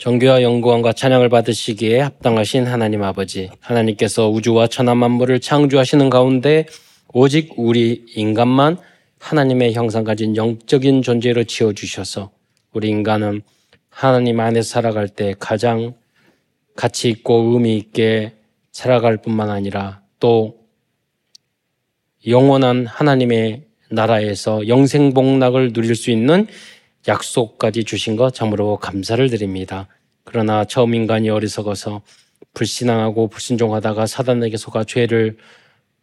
정교와 영광과 찬양을 받으시기에 합당하신 하나님 아버지, 하나님께서 우주와 천하 만물을 창조하시는 가운데 오직 우리 인간만 하나님의 형상 가진 영적인 존재로 지어 주셔서 우리 인간은 하나님 안에 살아갈 때 가장 가치 있고 의미 있게 살아갈 뿐만 아니라 또 영원한 하나님의 나라에서 영생복락을 누릴 수 있는 약속까지 주신 것 참으로 감사를 드립니다. 그러나 처음 인간이 어리석어서 불신앙하고 불순종하다가 사단에게 속아 죄를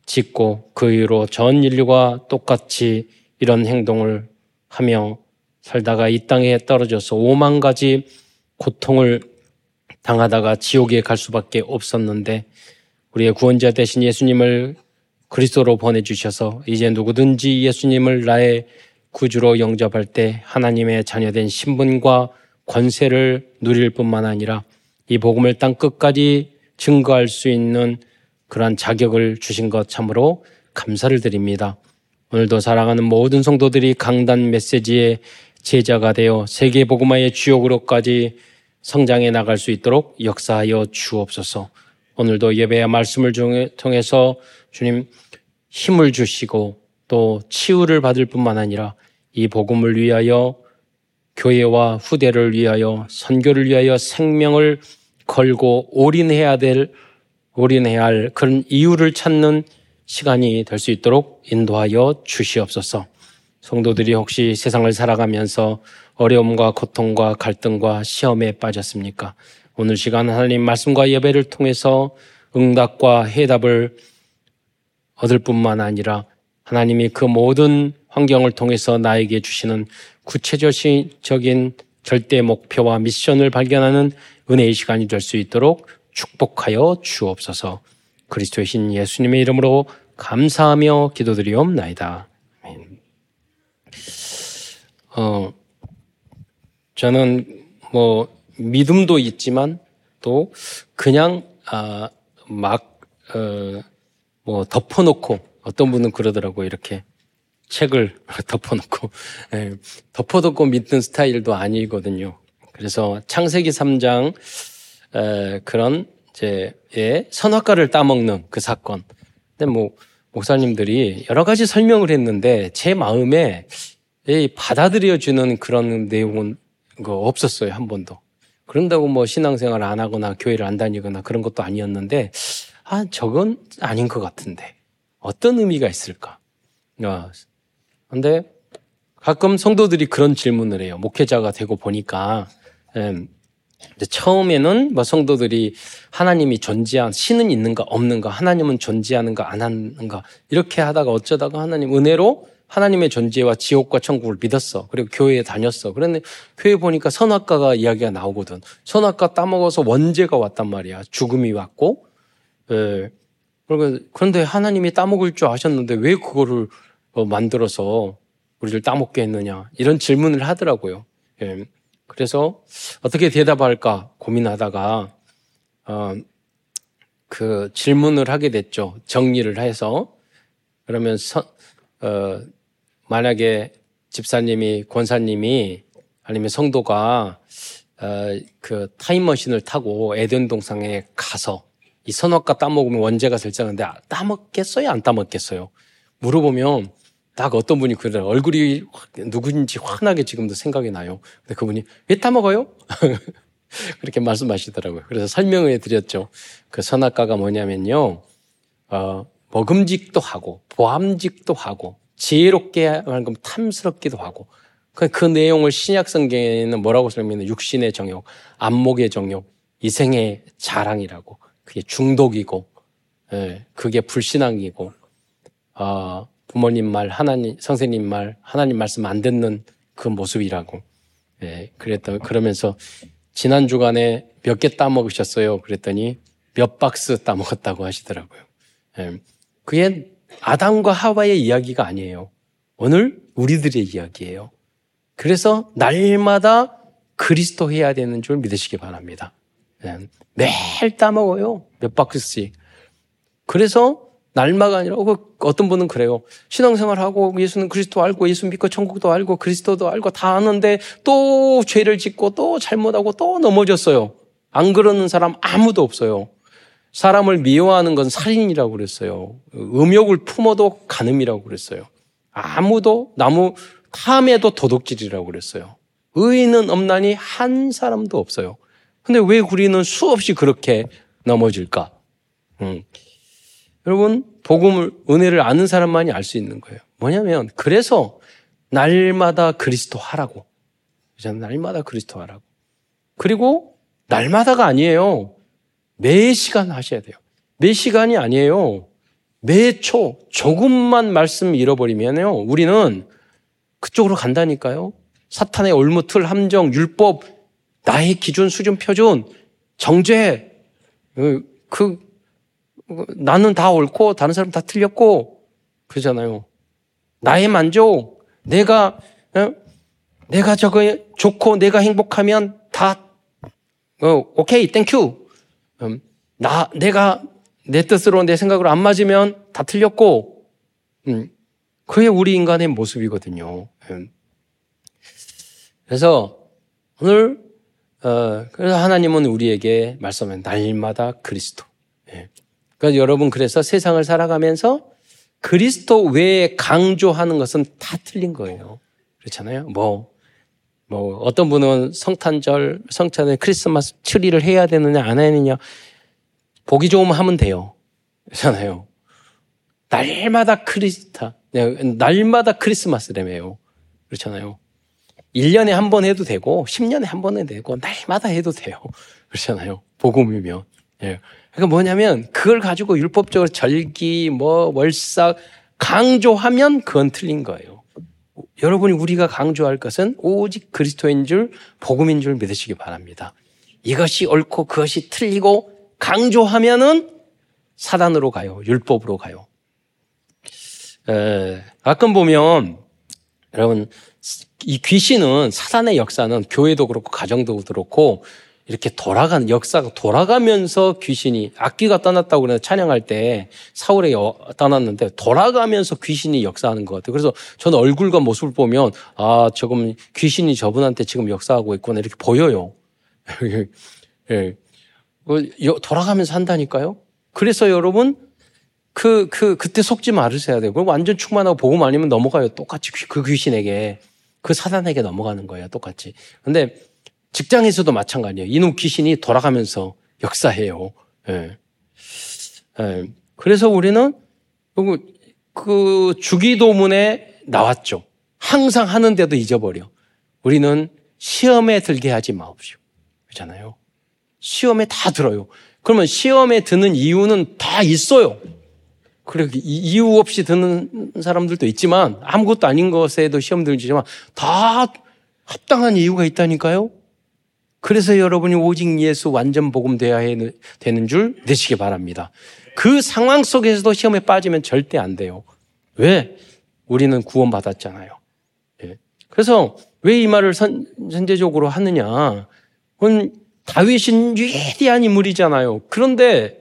짓고 그 이후로 전 인류가 똑같이 이런 행동을 하며 살다가 이 땅에 떨어져서 오만 가지 고통을 당하다가 지옥에 갈 수밖에 없었는데 우리의 구원자 대신 예수님을 그리스도로 보내주셔서 이제 누구든지 예수님을 나의 구주로 영접할 때 하나님의 자녀된 신분과 권세를 누릴 뿐만 아니라 이 복음을 땅 끝까지 증거할 수 있는 그러한 자격을 주신 것 참으로 감사를 드립니다. 오늘도 사랑하는 모든 성도들이 강단 메시지의 제자가 되어 세계 복음화의 주역으로까지 성장해 나갈 수 있도록 역사하여 주옵소서. 오늘도 예배의 말씀을 통해서 주님 힘을 주시고 또 치유를 받을 뿐만 아니라 이 복음을 위하여 교회와 후대를 위하여 선교를 위하여 생명을 걸고 올인해야 될 올인해야 할 그런 이유를 찾는 시간이 될 수 있도록 인도하여 주시옵소서. 성도들이 혹시 세상을 살아가면서 어려움과 고통과 갈등과 시험에 빠졌습니까? 오늘 시간 하나님 말씀과 예배를 통해서 응답과 해답을 얻을 뿐만 아니라 하나님이 그 모든 환경을 통해서 나에게 주시는 구체적인 절대 목표와 미션을 발견하는 은혜의 시간이 될 수 있도록 축복하여 주옵소서. 그리스도의 신 예수님의 이름으로 감사하며 기도드리옵나이다. 어, 저는 뭐 믿음도 있지만 또 그냥 아, 막 어, 뭐 덮어놓고 어떤 분은 그러더라고 이렇게 책을 덮어놓고 예, 덮어놓고 믿는 스타일도 아니거든요. 그래서 창세기 3장 에, 그런 이제 예, 선악과를 따먹는 그 사건. 근데 뭐 목사님들이 여러 가지 설명을 했는데 제 마음에 예, 받아들여주는 그런 내용은 그 없었어요 한 번도. 그런다고 뭐 신앙생활 안 하거나 교회를 안 다니거나 그런 것도 아니었는데 아 저건 아닌 것 같은데 어떤 의미가 있을까? 아, 근데 가끔 성도들이 그런 질문을 해요. 목회자가 되고 보니까 음, 처음에는 뭐 성도들이 하나님이 존재한 신은 있는가 없는가 하나님은 존재하는가 안 하는가 이렇게 하다가 어쩌다가 하나님 은혜로 하나님의 존재와 지옥과 천국을 믿었어. 그리고 교회에 다녔어. 그런데 교회 보니까 선악과가 이야기가 나오거든. 선악과 따먹어서 원죄가 왔단 말이야. 죽음이 왔고. 예. 그런데 하나님이 따먹을 줄 아셨는데 왜 그거를 어, 만들어서 우리를 따먹게 했느냐. 이런 질문을 하더라고요. 예. 그래서 어떻게 대답할까 고민하다가 어, 그 질문을 하게 됐죠. 정리를 해서 그러면 서, 어, 만약에 집사님이 권사님이 아니면 성도가 어, 그 타임머신을 타고 에덴 동상에 가서 이 선악과 따먹으면 원죄가 될지않는데 따먹겠어요? 안 따먹겠어요? 물어보면 딱 어떤 분이 그래 얼굴이 누구인지 환하게 지금도 생각이 나요. 근데 그분이 왜 따먹어요? 그렇게 말씀하시더라고요. 그래서 설명을 드렸죠. 그 선악과가 뭐냐면요. 어, 먹음직도 하고 보암직도 하고 지혜롭게 말하면 탐스럽기도 하고 그, 그 내용을 신약 성경에는 뭐라고 설명해요? 육신의 정욕, 안목의 정욕, 이생의 자랑이라고. 그게 중독이고, 예, 그게 불신앙이고, 어, 부모님 말, 하나님, 선생님 말, 하나님 말씀 안 듣는 그 모습이라고. 예, 그랬다. 그러면서 지난 주간에 몇 개 따먹으셨어요? 그랬더니 몇 박스 따먹었다고 하시더라고요. 예, 그게 아담과 하와의 이야기가 아니에요. 오늘 우리들의 이야기예요. 그래서 날마다 그리스도 해야 되는 줄 믿으시기 바랍니다. 네. 매일 따먹어요. 몇 박스씩. 그래서 날마가 아니라 그 어떤 분은 그래요. 신앙생활하고 예수는 그리스도 알고 예수 믿고 천국도 알고 그리스도도 알고 다 아는데 또 죄를 짓고 또 잘못하고 또 넘어졌어요. 안 그러는 사람 아무도 없어요. 사람을 미워하는 건 살인이라고 그랬어요. 음욕을 품어도 간음이라고 그랬어요. 아무도 나무 탐에도 도둑질이라고 그랬어요. 의인은 없나니 한 사람도 없어요. 근데 왜 우리는 수없이 그렇게 넘어질까? 음. 여러분, 복음을, 은혜를 아는 사람만이 알 수 있는 거예요. 뭐냐면, 그래서 날마다 그리스도 하라고. 날마다 그리스도 하라고. 그리고 날마다가 아니에요. 매 시간 하셔야 돼요. 매 시간이 아니에요. 매 초, 조금만 말씀 잃어버리면요. 우리는 그쪽으로 간다니까요. 사탄의 올무틀, 함정, 율법, 나의 기준, 수준, 표준, 정죄, 그, 그 나는 다 옳고 다른 사람 다 틀렸고 그러잖아요. 나의 만족, 내가 어? 내가 저거 좋고 내가 행복하면 다 어, 오케이, thank you. 음, 나 내가 내 뜻으로 내 생각으로 안 맞으면 다 틀렸고, 음, 그게 우리 인간의 모습이거든요. 음. 그래서 오늘 어, 그래서 하나님은 우리에게 말씀하면 날마다 그리스도. 예. 그러니까 여러분 그래서 세상을 살아가면서 그리스도 외에 강조하는 것은 다 틀린 거예요. 그렇잖아요. 뭐, 뭐, 어떤 분은 성탄절, 성탄에 크리스마스 트리를 해야 되느냐, 안 되느냐. 보기 좋으면 하면 돼요. 그렇잖아요. 날마다 크리스타, 네, 날마다 크리스마스라며요. 그렇잖아요. 1년에 한 번 해도 되고, 10년에 한 번 해도 되고, 날마다 해도 돼요. 그렇잖아요. 복음이면. 예. 그러니까 뭐냐면 그걸 가지고 율법적으로 절기, 뭐 월삭 강조하면 그건 틀린 거예요. 여러분이 우리가 강조할 것은 오직 그리스도인 줄 복음인 줄 믿으시기 바랍니다. 이것이 옳고 그것이 틀리고 강조하면은 사단으로 가요. 율법으로 가요. 에, 가끔 보면 여러분 이 귀신은 사단의 역사는 교회도 그렇고 가정도 그렇고 이렇게 돌아가는 역사가 돌아가면서 귀신이 악기가 떠났다고 그래서 찬양할 때 사울에 떠났는데 돌아가면서 귀신이 역사하는 것 같아요. 그래서 저는 얼굴과 모습을 보면 아 조금 귀신이 저분한테 지금 역사하고 있구나 이렇게 보여요. 예. 뭐, 돌아가면서 한다니까요. 그래서 여러분 그, 그, 그때 속지 말으셔야. 그럼 완전 충만하고 복음 아니면 넘어가요. 똑같이 그 귀신에게. 그 사단에게 넘어가는 거예요. 똑같이. 근데 직장에서도 마찬가지예요. 이놈 귀신이 돌아가면서 역사해요. 예. 예. 그래서 우리는 그 주기도문에 나왔죠. 항상 하는데도 잊어버려. 우리는 시험에 들게 하지 마옵시오. 그렇잖아요. 시험에 다 들어요. 그러면 시험에 드는 이유는 다 있어요. 그래 이유 없이 드는 사람들도 있지만 아무것도 아닌 것에도 시험 들지만 다 합당한 이유가 있다니까요. 그래서 여러분이 오직 예수 완전 복음 되어야 되는 줄 내시기 바랍니다. 그 상황 속에서도 시험에 빠지면 절대 안 돼요. 왜? 우리는 구원받았잖아요. 예. 그래서 왜 이 말을 선, 전제적으로 하느냐? 그건 다윗은 위대한 인물이잖아요. 그런데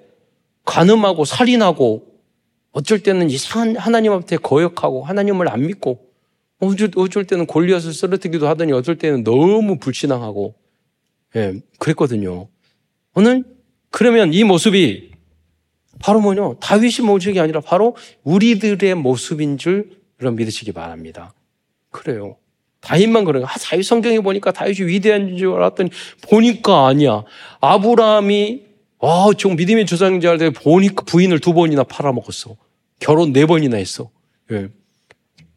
간음하고 살인하고 어쩔 때는 이상한 하나님한테 거역하고 하나님을 안 믿고 어쩔, 어쩔 때는 골리앗을 쓰러뜨기도 하더니 어쩔 때는 너무 불신앙하고 예, 그랬거든요. 오늘 그러면 이 모습이 바로 뭐냐? 다윗의 모습이 아니라 바로 우리들의 모습인 줄 여러분 믿으시기 바랍니다. 그래요. 다윗만 그래요. 아, 다윗 성경에 보니까 다윗이 위대한 줄 알았더니 보니까 아니야. 아브라함이 와, 좀 믿음의 조상자 때 보니까 부인을 두 번이나 팔아먹었어. 결혼 네 번이나 했어. 예.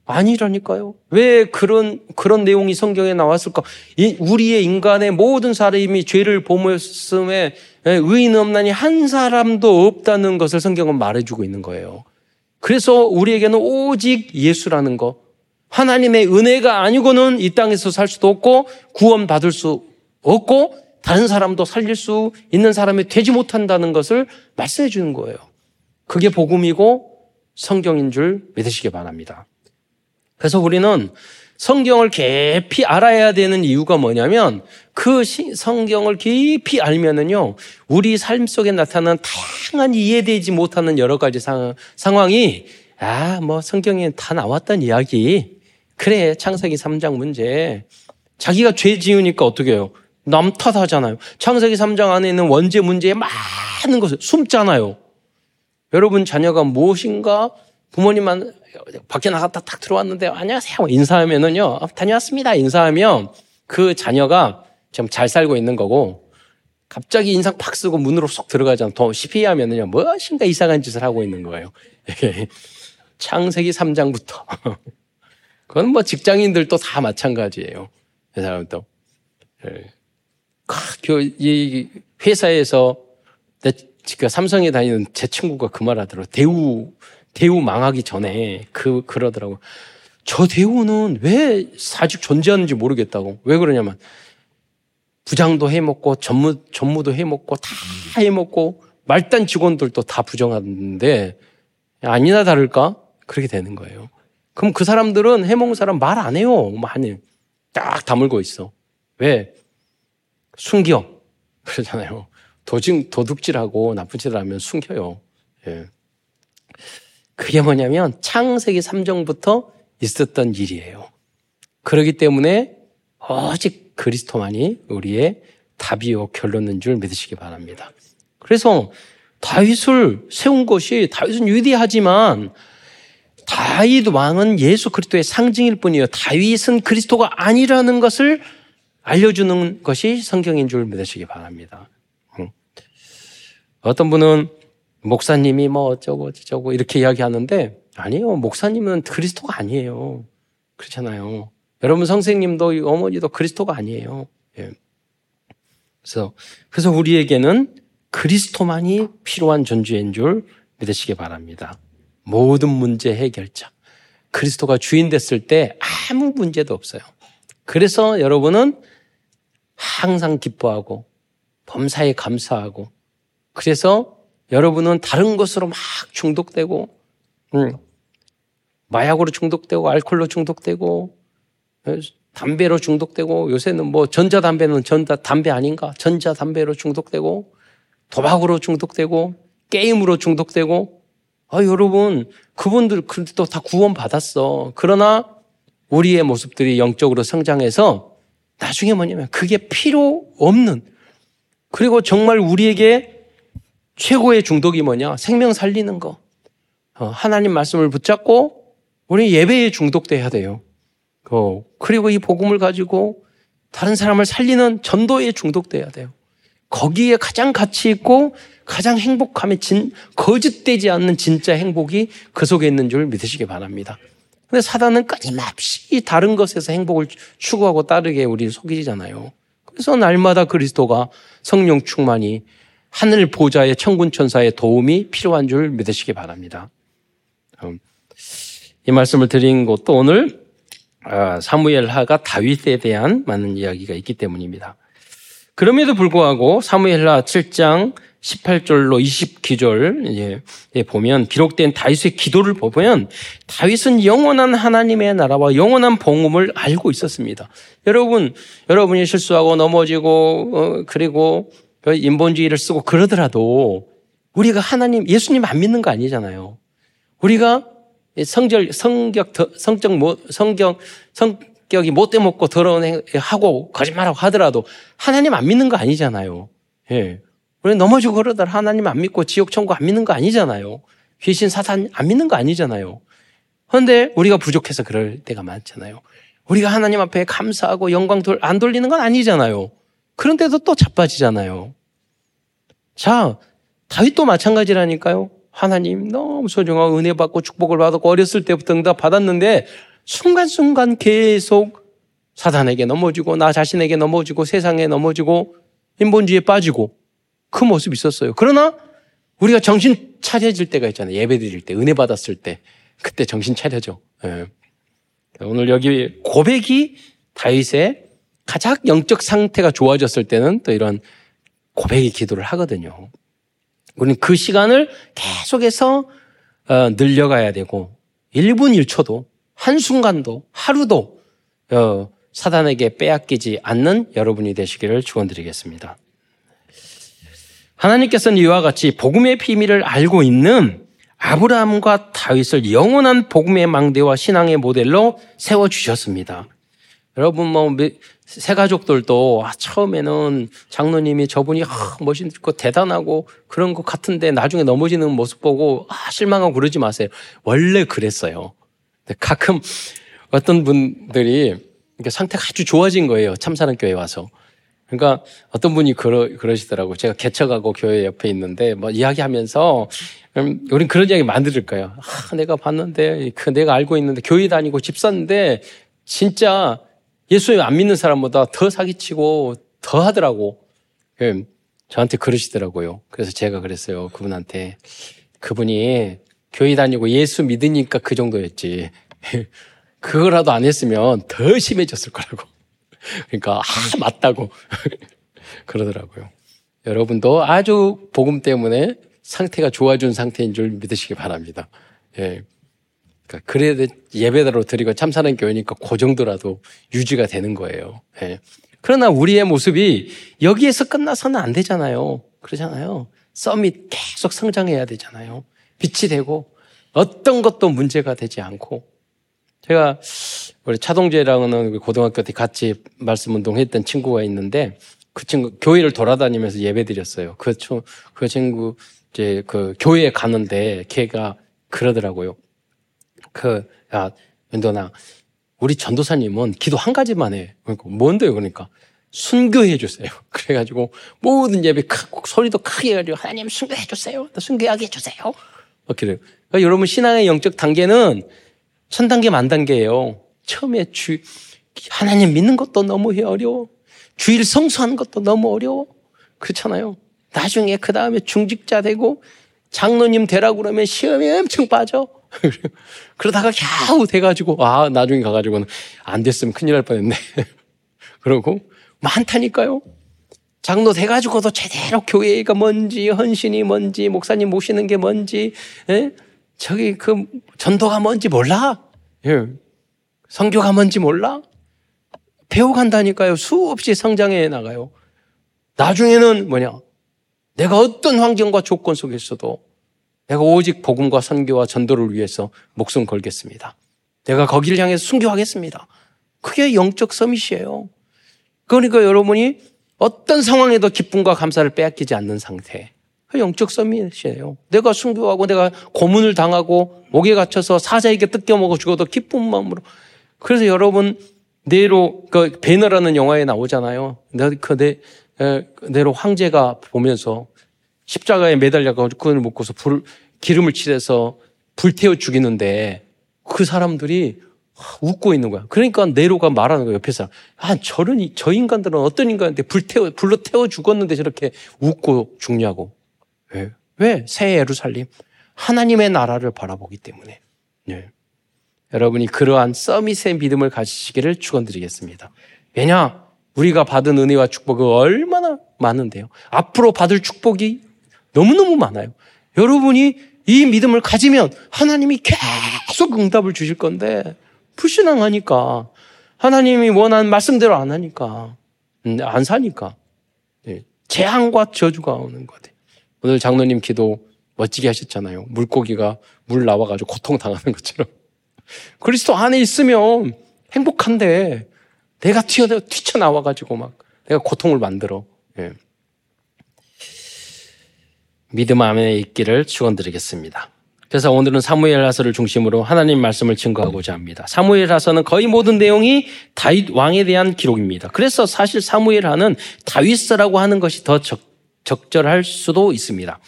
아니라니까요. 왜 그런, 그런 내용이 성경에 나왔을까? 이, 우리의 인간의 모든 사람이 죄를 범했음에 의인 없나니 한 사람도 없다는 것을 성경은 말해주고 있는 거예요. 그래서 우리에게는 오직 예수라는 거. 하나님의 은혜가 아니고는 이 땅에서 살 수도 없고 구원 받을 수 없고 다른 사람도 살릴 수 있는 사람이 되지 못한다는 것을 말씀해 주는 거예요. 그게 복음이고 성경인 줄 믿으시기 바랍니다. 그래서 우리는 성경을 깊이 알아야 되는 이유가 뭐냐면 그 성경을 깊이 알면은요, 우리 삶 속에 나타나는 다양한 이해되지 못하는 여러 가지 상, 상황이 아, 뭐 성경에 다 나왔던 이야기. 그래, 창세기 3장 문제. 자기가 죄 지으니까 어떻게 해요? 남 탓하잖아요. 창세기 3장 안에 있는 원죄 문제에 많은 것을 숨잖아요. 여러분 자녀가 무엇인가 부모님만 밖에 나갔다 딱 들어왔는데 안녕하세요 인사하면은요 다녀왔습니다 인사하면 그 자녀가 좀잘 살고 있는 거고 갑자기 인상 팍 쓰고 문으로 쏙 들어가잖아. 더 쉽이 하면은요 무엇인가 이상한 짓을 하고 있는 거예요. 창세기 3장부터 그건 뭐 직장인들도 다 마찬가지예요. 그 사람도 예. 이 회사에서 내 삼성에 다니는 제 친구가 그 말 하더라고. 대우 대우 망하기 전에 그 그러더라고. 저 대우는 왜 사직 존재하는지 모르겠다고. 왜 그러냐면 부장도 해먹고 전무 전무도 해먹고 다 해먹고 말단 직원들도 다 부정하는데 아니나 다를까 그렇게 되는 거예요. 그럼 그 사람들은 해먹은 사람 말 안 해요. 많이 딱 다물고 있어. 왜? 숨겨. 그러잖아요. 도둑, 도둑질하고 나쁜 짓을 하면 숨겨요. 예. 그게 뭐냐면 창세기 3정부터 있었던 일이에요. 그러기 때문에 오직 그리스도만이 우리의 답이요 결론인 줄 믿으시기 바랍니다. 그래서 다윗을 세운 것이 다윗은 위대하지만 다윗 왕은 예수 그리스도의 상징일 뿐이에요. 다윗은 그리스도가 아니라는 것을 알려주는 것이 성경인 줄 믿으시기 바랍니다. 어떤 분은 목사님이 뭐 어쩌고 어쩌고 이렇게 이야기하는데 아니요. 목사님은 그리스도가 아니에요. 그렇잖아요. 여러분 선생님도 어머니도 그리스도가 아니에요. 예. 그래서 그래서 우리에게는 그리스도만이 필요한 존재인 줄 믿으시기 바랍니다. 모든 문제 해결자. 그리스도가 주인 됐을 때 아무 문제도 없어요. 그래서 여러분은 항상 기뻐하고 범사에 감사하고 그래서 여러분은 다른 것으로 막 중독되고, 음, 마약으로 중독되고, 알코올로 중독되고, 어, 담배로 중독되고, 요새는 뭐 전자담배는 전자 담배 아닌가? 전자담배로 중독되고, 도박으로 중독되고, 게임으로 중독되고, 아, 여러분, 그분들 그래도 다 구원 받았어. 그러나 우리의 모습들이 영적으로 성장해서 나중에 뭐냐면 그게 필요 없는 그리고 정말 우리에게 최고의 중독이 뭐냐? 생명 살리는 거. 어, 하나님 말씀을 붙잡고 우리 예배에 중독돼야 돼요. 어, 그리고 이 복음을 가지고 다른 사람을 살리는 전도에 중독돼야 돼요. 거기에 가장 가치 있고 가장 행복함에 진, 거짓되지 않는 진짜 행복이 그 속에 있는 줄 믿으시기 바랍니다. 근데 사단은 끊임없이 다른 것에서 행복을 추구하고 따르게 우리를 속이잖아요. 그래서 날마다 그리스도가 성령 충만이 하늘 보좌의 천군 천사의 도움이 필요한 줄 믿으시기 바랍니다. 음, 이 말씀을 드린 것도 오늘 아, 사무엘하가 다윗에 대한 많은 이야기가 있기 때문입니다. 그럼에도 불구하고 사무엘하 7장 18절로 20기절 예, 보면 기록된 다윗의 기도를 보면 다윗은 영원한 하나님의 나라와 영원한 봉음을 알고 있었습니다. 여러분, 여러분이 실수하고 넘어지고 어, 그리고 그 인본주의를 쓰고 그러더라도 우리가 하나님, 예수님 안 믿는 거 아니잖아요. 우리가 성절, 성격, 성적, 성경, 성격이 못돼 먹고 더러운 하고 거짓말하고 하더라도 하나님 안 믿는 거 아니잖아요. 예. 우리 넘어지고 그러더라 하나님 안 믿고 지옥 천국 안 믿는 거 아니잖아요. 귀신 사탄 안 믿는 거 아니잖아요. 그런데 우리가 부족해서 그럴 때가 많잖아요. 우리가 하나님 앞에 감사하고 영광 안 돌리는 건 아니잖아요. 그런데도 또 자빠지잖아요. 자, 다윗도 마찬가지라니까요. 하나님 너무 소중하고 은혜 받고 축복을 받았고 어렸을 때부터 응답 받았는데 순간순간 계속 사단에게 넘어지고 나 자신에게 넘어지고 세상에 넘어지고 인본주의에 빠지고 그 모습이 있었어요. 그러나 우리가 정신 차려질 때가 있잖아요. 예배 드릴 때, 은혜 받았을 때. 그때 정신 차려져. 예. 오늘 여기 고백이 다윗의 가장 영적 상태가 좋아졌을 때는 또 이런 고백의 기도를 하거든요. 우리는 그 시간을 계속해서 어, 늘려가야 되고 1분 1초도 한순간도 하루도 어, 사단에게 빼앗기지 않는 여러분이 되시기를 축원드리겠습니다. 하나님께서는 이와 같이 복음의 비밀을 알고 있는 아브라함과 다윗을 영원한 복음의 망대와 신앙의 모델로 세워 주셨습니다. 여러분 뭐 새 가족들도 아, 처음에는 장로님이 저분이 아, 멋있고 대단하고 그런 것 같은데 나중에 넘어지는 모습 보고 아, 실망하고 그러지 마세요. 원래 그랬어요. 가끔 어떤 분들이 상태가 아주 좋아진 거예요. 참사랑 교회 와서. 그러니까 어떤 분이 그러, 그러시더라고. 제가 개척하고 교회 옆에 있는데 뭐 이야기하면서 음, 우린 그런 이야기 만들 거예요. 아, 내가 봤는데 그 내가 알고 있는데 교회 다니고 집 샀는데 진짜 예수님 안 믿는 사람보다 더 사기치고 더 하더라고. 그 저한테 그러시더라고요. 그래서 제가 그랬어요. 그분한테 그분이 교회 다니고 예수 믿으니까 그 정도였지. 그거라도 안 했으면 더 심해졌을 거라고. 그러니까, 아, 맞다고. 그러더라고요. 여러분도 아주 복음 때문에 상태가 좋아진 상태인 줄 믿으시기 바랍니다. 예. 그러니까 그래야 예배대로 드리고 참사는 교회니까 그 정도라도 유지가 되는 거예요. 예. 그러나 우리의 모습이 여기에서 끝나서는 안 되잖아요. 그러잖아요. 썸이 계속 성장해야 되잖아요. 빛이 되고 어떤 것도 문제가 되지 않고 제가 우리 차동재랑은 고등학교 때 같이 말씀 운동했던 친구가 있는데 그 친구 교회를 돌아다니면서 예배 드렸어요. 그, 그 친구 이제 그 교회에 가는데 걔가 그러더라고요. 그, 야, 윤도나, 우리 전도사님은 기도 한 가지만 해. 그러니까 뭔데요? 그러니까 순교해 주세요. 그래가지고 모든 예배 크고 소리도 크게 해가지고 하나님 순교해 주세요. 순교하게 해주세요. 이렇게 돼요. 그러니까 여러분 신앙의 영적 단계는 천 단계 만 단계예요. 처음에 주 하나님 믿는 것도 너무 어려워. 주일 성수하는 것도 너무 어려워. 그렇잖아요. 나중에 그 다음에 중직자 되고 장로님 되라고 그러면 시험에 엄청 빠져. 그러다가 겨우 돼가지고 아 나중에 가가지고는 안 됐으면 큰일 날 뻔했네. 그러고 많다니까요. 장로 돼가지고도 제대로 교회가 뭔지 헌신이 뭔지 목사님 모시는 게 뭔지 에? 예? 저기 그 전도가 뭔지 몰라. 예. 성교가 뭔지 몰라. 배워간다니까요. 수없이 성장해 나가요. 나중에는 뭐냐? 내가 어떤 환경과 조건 속에서도 내가 오직 복음과 선교와 전도를 위해서 목숨 걸겠습니다. 내가 거기를 향해서 순교하겠습니다. 그게 영적 서밋이에요. 그러니까 여러분이 어떤 상황에도 기쁨과 감사를 빼앗기지 않는 상태. 그 영적 서밋이에요. 내가 순교하고 내가 고문을 당하고 목에 갇혀서 사자에게 뜯겨 먹어 죽어도 기쁜 마음으로. 그래서 여러분 내로 그 배너라는 영화에 나오잖아요. 그내 내로 황제가 보면서 십자가에 매달려가지고 그걸 묶고서 불, 기름을 칠해서 불태워 죽이는데 그 사람들이 웃고 있는 거야. 그러니까 네로가 말하는 거야, 옆에서. 아, 저런, 저 인간들은 어떤 인간한테 불태워, 불로 태워 죽었는데 저렇게 웃고 죽냐고. 왜? 왜? 새 예루살림. 하나님의 나라를 바라보기 때문에. 예. 여러분이 그러한 서밋의 믿음을 가지시기를 축원드리겠습니다. 왜냐? 우리가 받은 은혜와 축복이 얼마나 많은데요. 앞으로 받을 축복이 너무너무 많아요. 여러분이 이 믿음을 가지면 하나님이 계속 응답을 주실 건데 불신앙하니까 하나님이 원하는 말씀대로 안 하니까 음, 안 사니까 네. 재앙과 저주가 오는 것 같아요. 오늘 장로님 기도 멋지게 하셨잖아요. 물고기가 물 나와가지고 고통당하는 것처럼. 그리스도 안에 있으면 행복한데 내가 튀어, 튀쳐나와가지고 막 내가 고통을 만들어. 예. 믿음 안에 있기를 축원드리겠습니다. 그래서 오늘은 사무엘하서를 중심으로 하나님 말씀을 증거하고자 합니다. 사무엘하서는 거의 모든 내용이 다윗 왕에 대한 기록입니다. 그래서 사실 사무엘하는 다윗서라고 하는 것이 더 적, 적절할 수도 있습니다.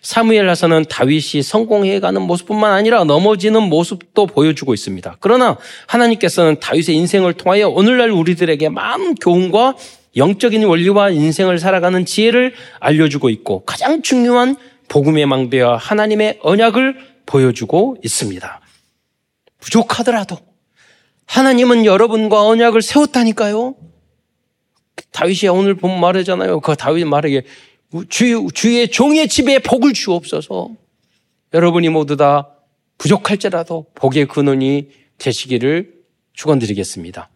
사무엘하서는 다윗이 성공해가는 모습뿐만 아니라 넘어지는 모습도 보여주고 있습니다. 그러나 하나님께서는 다윗의 인생을 통하여 오늘날 우리들에게 많은 교훈과 영적인 원리와 인생을 살아가는 지혜를 알려주고 있고 가장 중요한 복음의 망대와 하나님의 언약을 보여주고 있습니다. 부족하더라도 하나님은 여러분과 언약을 세웠다니까요. 다윗이 오늘 본 말이잖아요. 그 다윗 말에게 주, 주의 종의 집에 복을 주옵소서. 여러분이 모두 다 부족할지라도 복의 근원이 되시기를 축원드리겠습니다.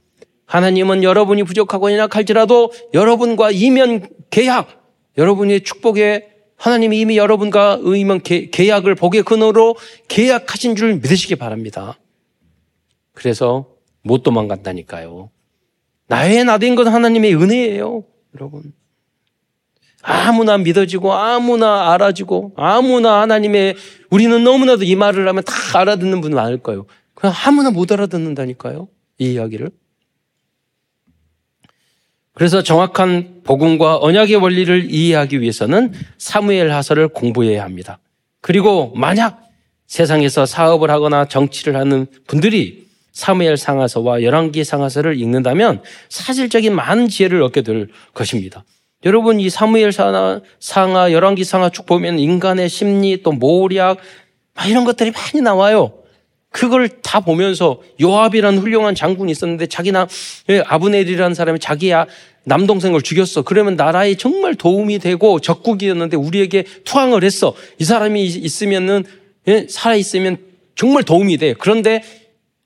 하나님은 여러분이 부족하고 연약할지라도 여러분과 이면 계약, 여러분의 축복에 하나님이 이미 여러분과 의면 계약을 복의 근원으로 계약하신 줄 믿으시기 바랍니다. 그래서 못 도망간다니까요. 나의 나된 건 하나님의 은혜예요, 여러분. 아무나 믿어지고 아무나 알아지고 아무나 하나님의 우리는 너무나도 이 말을 하면 다 알아듣는 분 많을 거예요. 그냥 아무나 못 알아듣는다니까요. 이 이야기를. 그래서 정확한 복음과 언약의 원리를 이해하기 위해서는 사무엘 하서를 공부해야 합니다. 그리고 만약 세상에서 사업을 하거나 정치를 하는 분들이 사무엘 상하서와 열왕기 상하서를 읽는다면 사실적인 많은 지혜를 얻게 될 것입니다. 여러분 이 사무엘 상하, 상하 열왕기 상하 쭉 보면 인간의 심리 또 모략 이런 것들이 많이 나와요. 그걸 다 보면서 요압이라는 훌륭한 장군이 있었는데 자기나 예, 아브넬이라는 사람이 자기 남동생을 죽였어. 그러면 나라에 정말 도움이 되고 적국이었는데 우리에게 투항을 했어. 이 사람이 있으면은 예, 살아 있으면 정말 도움이 돼. 그런데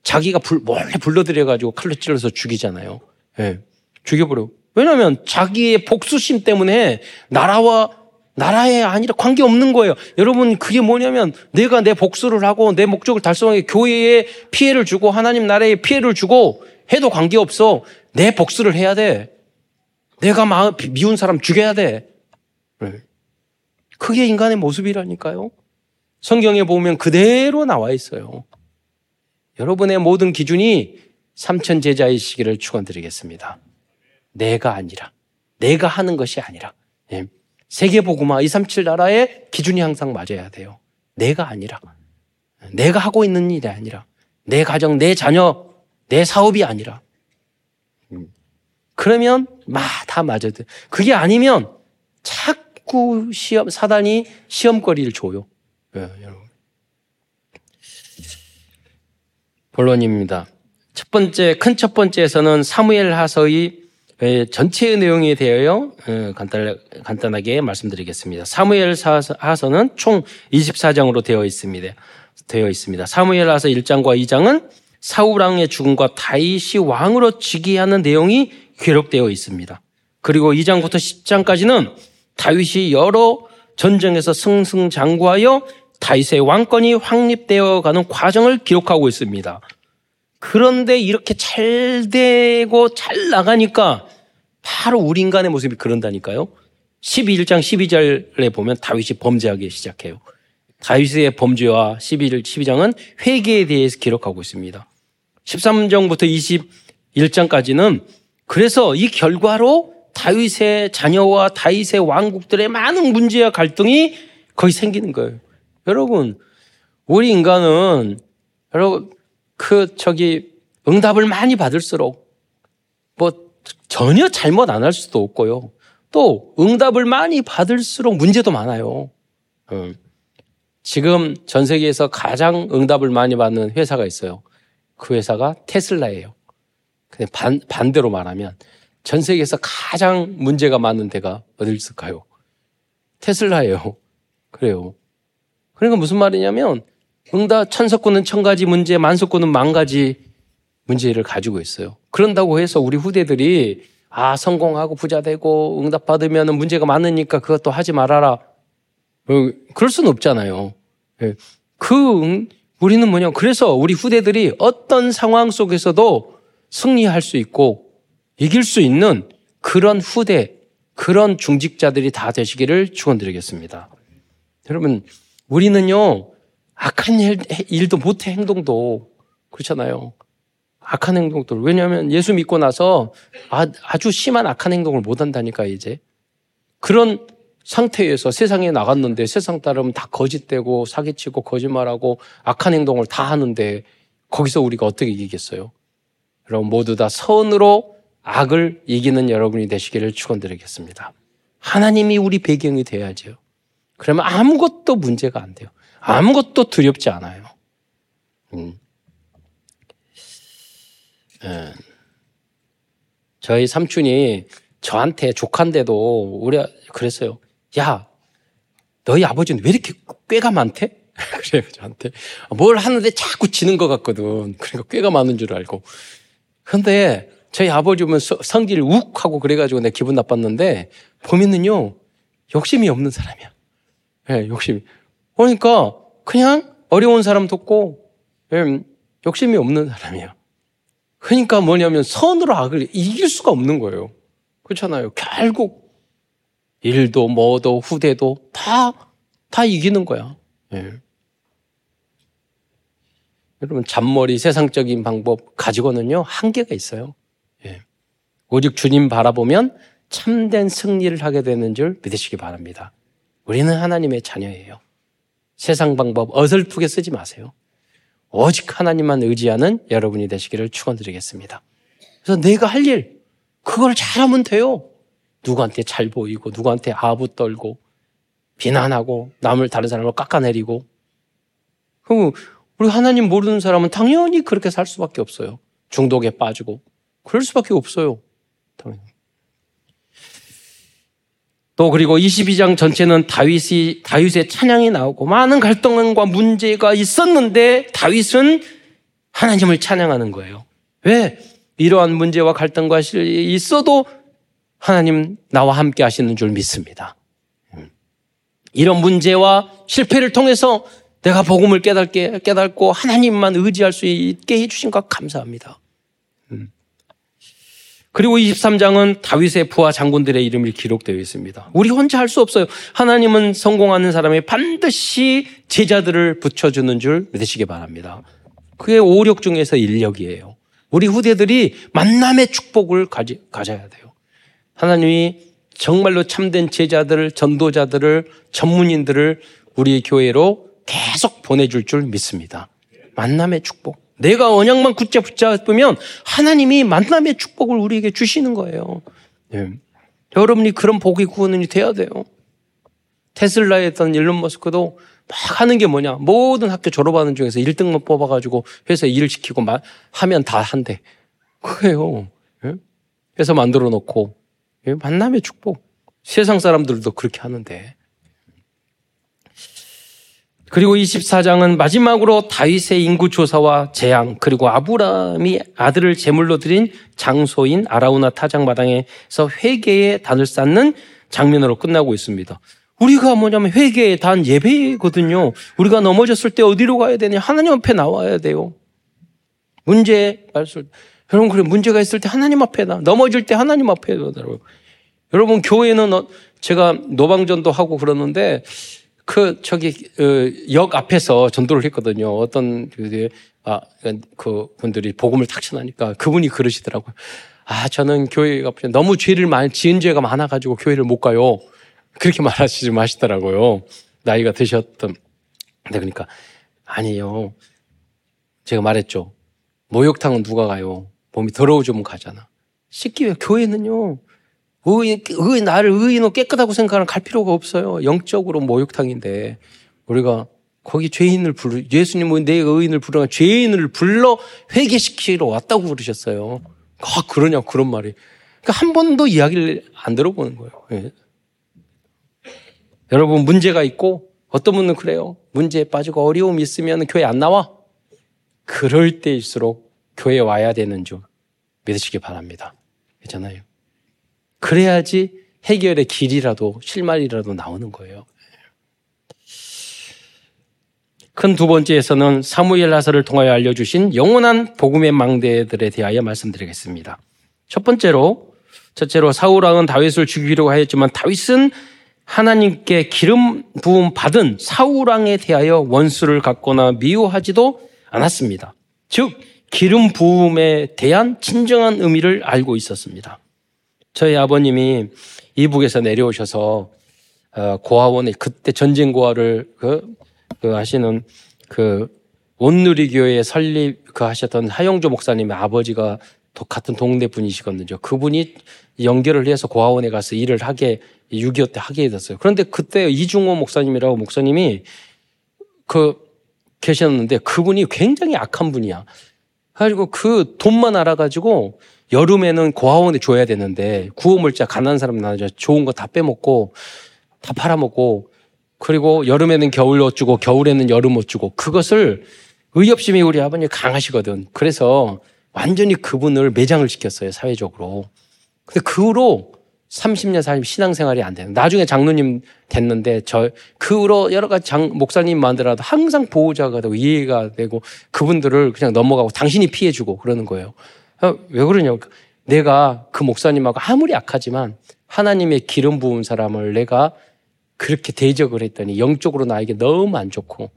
자기가 불, 몰래 불러들여 가지고 칼로 찔러서 죽이잖아요. 예, 죽여버려. 왜냐하면 자기의 복수심 때문에 나라와 나라에 아니라 관계 없는 거예요. 여러분, 그게 뭐냐면 내가 내 복수를 하고 내 목적을 달성하기 교회에 피해를 주고 하나님 나라에 피해를 주고 해도 관계 없어. 내 복수를 해야 돼. 내가 마음, 미운 사람 죽여야 돼. 네. 그게 인간의 모습이라니까요. 성경에 보면 그대로 나와 있어요. 여러분의 모든 기준이 삼천 제자의 시기를 축원드리겠습니다. 내가 아니라, 내가 하는 것이 아니라. 예. 세계보고마 237 나라의 기준이 항상 맞아야 돼요. 내가 아니라. 내가 하고 있는 일이 아니라. 내 가정, 내 자녀, 내 사업이 아니라. 음. 그러면 다 맞아야 돼. 그게 아니면 자꾸 시험, 사단이 시험거리를 줘요. 네, 여러분. 본론입니다. 첫 번째, 큰 첫 번째에서는 사무엘 하서의 예, 전체의 내용에 대하여 어, 간단, 간단 하게 말씀드리겠습니다. 사무엘 하서는 총 24장으로 되어 있습니다. 되어 있습니다. 사무엘 하서 1장과 2장은 사울 왕의 죽음과 다윗이 왕으로 즉위하는 내용이 기록되어 있습니다. 그리고 2장부터 10장까지는 다윗이 여러 전쟁에서 승승장구하여 다윗의 왕권이 확립되어 가는 과정을 기록하고 있습니다. 그런데 이렇게 잘 되고 잘 나가니까 바로 우리 인간의 모습이 그런다니까요. 12장 12절에 보면 다윗이 범죄하기 시작해요. 다윗의 범죄와 11, 12장은 회개에 대해서 기록하고 있습니다. 13장부터 21장까지는 그래서 이 결과로 다윗의 자녀와 다윗의 왕국들의 많은 문제와 갈등이 거의 생기는 거예요. 여러분, 우리 인간은 여러분 그 저기 응답을 많이 받을수록 뭐 전혀 잘못 안 할 수도 없고요. 또 응답을 많이 받을수록 문제도 많아요. 음. 지금 전 세계에서 가장 응답을 많이 받는 회사가 있어요. 그 회사가 테슬라예요. 근데 반, 반대로 말하면 전 세계에서 가장 문제가 많은 데가 어딜 있을까요? 테슬라예요. 그래요. 그러니까 무슨 말이냐면 응답 천석구는 천 가지 문제, 만석구는 만 가지 문제를 가지고 있어요. 그런다고 해서 우리 후대들이 아 성공하고 부자 되고 응답 받으면 문제가 많으니까 그것도 하지 말아라. 어, 그럴 수는 없잖아요. 예. 그 우리는 뭐냐? 그래서 우리 후대들이 어떤 상황 속에서도 승리할 수 있고 이길 수 있는 그런 후대, 그런 중직자들이 다 되시기를 축원드리겠습니다. 여러분, 우리는요 악한 일, 도 못해 행동도 그렇잖아요. 악한 행동들. 왜냐하면 예수 믿고 나서 아, 아주 심한 악한 행동을 못 한다니까 이제 그런 상태에서 세상에 나갔는데 세상 따르면 다 거짓되고 사기치고 거짓말하고 악한 행동을 다 하는데 거기서 우리가 어떻게 이기겠어요? 여러분 모두 다 선으로 악을 이기는 여러분이 되시기를 축원드리겠습니다. 하나님이 우리 배경이 돼야죠. 그러면 아무것도 문제가 안 돼요. 아무것도 두렵지 않아요. 음. 예. 저희 삼촌이 저한테 조카인데도 우리 그랬어요. 야, 너희 아버지는 왜 이렇게 꾀가 많대? 그래요, 저한테. 뭘 하는데 자꾸 지는 것 같거든. 그러니까 꾀가 많은 줄 알고. 근데 저희 아버지 보면 성질 욱 하고 그래가지고 내 기분 나빴는데 보면은요 욕심이 없는 사람이야. 예, 네, 욕심이. 그러니까 그냥 어려운 사람 돕고 예, 욕심이 없는 사람이야. 그러니까 뭐냐면 선으로 악을 이길 수가 없는 거예요. 그렇잖아요. 결국 일도 뭐도 후대도 다, 다 이기는 거야. 예. 여러분, 잔머리 세상적인 방법 가지고는요, 한계가 있어요. 예. 오직 주님 바라보면 참된 승리를 하게 되는 줄 믿으시기 바랍니다. 우리는 하나님의 자녀예요. 세상 방법 어설프게 쓰지 마세요. 오직 하나님만 의지하는 여러분이 되시기를 축원드리겠습니다. 그래서 내가 할 일, 그걸 잘하면 돼요. 누구한테 잘 보이고, 누구한테 아부 떨고, 비난하고, 남을 다른 사람을 깎아내리고. 그럼 우리 하나님 모르는 사람은 당연히 그렇게 살 수밖에 없어요. 중독에 빠지고. 그럴 수밖에 없어요. 당연히. 또 그리고 22장 전체는 다윗이 다윗의 찬양이 나오고 많은 갈등과 문제가 있었는데 다윗은 하나님을 찬양하는 거예요. 왜? 이러한 문제와 갈등과 있어도 하나님 나와 함께 하시는 줄 믿습니다. 음. 이런 문제와 실패를 통해서 내가 복음을 깨닫게 깨닫고 하나님만 의지할 수 있게 해주신 것 감사합니다. 음. 그리고 23장은 다윗의 부하 장군들의 이름이 기록되어 있습니다. 우리 혼자 할 수 없어요. 하나님은 성공하는 사람이 반드시 제자들을 붙여주는 줄 믿으시기 바랍니다. 그게 오력 중에서 인력이에요. 우리 후대들이 만남의 축복을 가지, 가져야 돼요. 하나님이 정말로 참된 제자들을, 전도자들을, 전문인들을 우리 교회로 계속 보내줄 줄 믿습니다. 만남의 축복. 내가 언약만 굳게 붙잡으면 하나님이 만남의 축복을 우리에게 주시는 거예요. 네. 여러분이 그런 복의 구원이 돼야 돼요. 테슬라에 있던 일론 머스크도 막 하는 게 뭐냐. 모든 학교 졸업하는 중에서 1등만 뽑아가지고 회사 일을 시키고 하면 다 한대. 그래요. 네? 회사 만들어 놓고. 예? 만남의 축복. 세상 사람들도 그렇게 하는데. 그리고 24장은 마지막으로 다윗의 인구 조사와 재앙 그리고 아브라함이 아들을 제물로 드린 장소인 아라우나 타장 마당에서 회개의 단을 쌓는 장면으로 끝나고 있습니다. 우리가 뭐냐면 회개의 단 예배거든요. 우리가 넘어졌을 때 어디로 가야 되냐? 하나님 앞에 나와야 돼요. 문제 말씀 여러분 그래 문제가 있을 때 하나님 앞에 나 넘어질 때 하나님 앞에 나더라고요. 여러분 교회는 어, 제가 노방전도 하고 그러는데 그 저기 어, 역 앞에서 전도를 했거든요. 어떤 그, 아, 그 분들이 복음을 탁 전하니까 그분이 그러시더라고요. 아, 저는 교회가 너무 죄를 많이 지은 죄가 많아 가지고 교회를 못 가요. 그렇게 말하시지 마시더라고요. 나이가 드셨던. 근데 그러니까 아니요. 제가 말했죠. 목욕탕은 누가 가요? 몸이 더러워지면 가잖아. 씻기 위해 교회는요. 의인, 의, 나를 의인으로 깨끗하고 생각하는 갈 필요가 없어요. 영적으로 목욕탕인데 우리가 거기 죄인을 부르, 예수님은 내 의인을 부르가 죄인을 불러 회개시키러 왔다고 그러셨어요. 아, 그러냐, 그런 말이. 그러니까 한 번도 이야기를 안 들어보는 거예요. 예. 여러분, 문제가 있고, 어떤 분은 그래요. 문제에 빠지고 어려움이 있으면 교회 안 나와? 그럴 때일수록 교회 와야 되는 줄 믿으시기 바랍니다. 그렇잖아요. 그래야지 해결의 길이라도 실마리라도 나오는 거예요. 큰 두 번째에서는 사무엘 하서를 통하여 알려주신 영원한 복음의 망대들에 대하여 말씀드리겠습니다. 첫 번째로 첫째로 사울 왕은 다윗을 죽이려고 하였지만 다윗은 하나님께 기름 부음 받은 사울 왕에 대하여 원수를 갖거나 미워하지도 않았습니다. 즉 기름 부음에 대한 진정한 의미를 알고 있었습니다. 저희 아버님이 이북에서 내려오셔서 어, 고아원에 그때 전쟁 고아를 그, 그 하시는 그 온누리교회 설립 그 하셨던 하영조 목사님의 아버지가 같은 동네 분이시거든요. 그분이 연결을 해서 고아원에 가서 일을 하게 6.25 때 하게 됐어요. 그런데 그때 이중호 목사님이라고 목사님이 그 계셨는데 그분이 굉장히 악한 분이야. 그래가지고 그 돈만 알아가지고 여름에는 고아원에 줘야 되는데 구호물자 가난한 사람 나눠줘 좋은 거 다 빼먹고 다 팔아먹고 그리고 여름에는 겨울 옷 주고 겨울에는 여름 옷 주고 그것을 의협심이 우리 아버님 강하시거든. 그래서 완전히 그분을 매장을 시켰어요, 사회적으로. 근데 그 후로 30년, 40년 신앙생활이 안 되는. 나중에 장로님 됐는데 저, 그 후로 여러 가지 장, 목사님 만들어도 항상 보호자가 되고 이해가 되고 그분들을 그냥 넘어가고 당신이 피해주고 그러는 거예요. 어, 왜 그러냐고. 내가 그 목사님하고 아무리 약하지만 하나님의 기름 부은 사람을 내가 그렇게 대적을 했더니 영적으로 나에게 너무 안 좋고,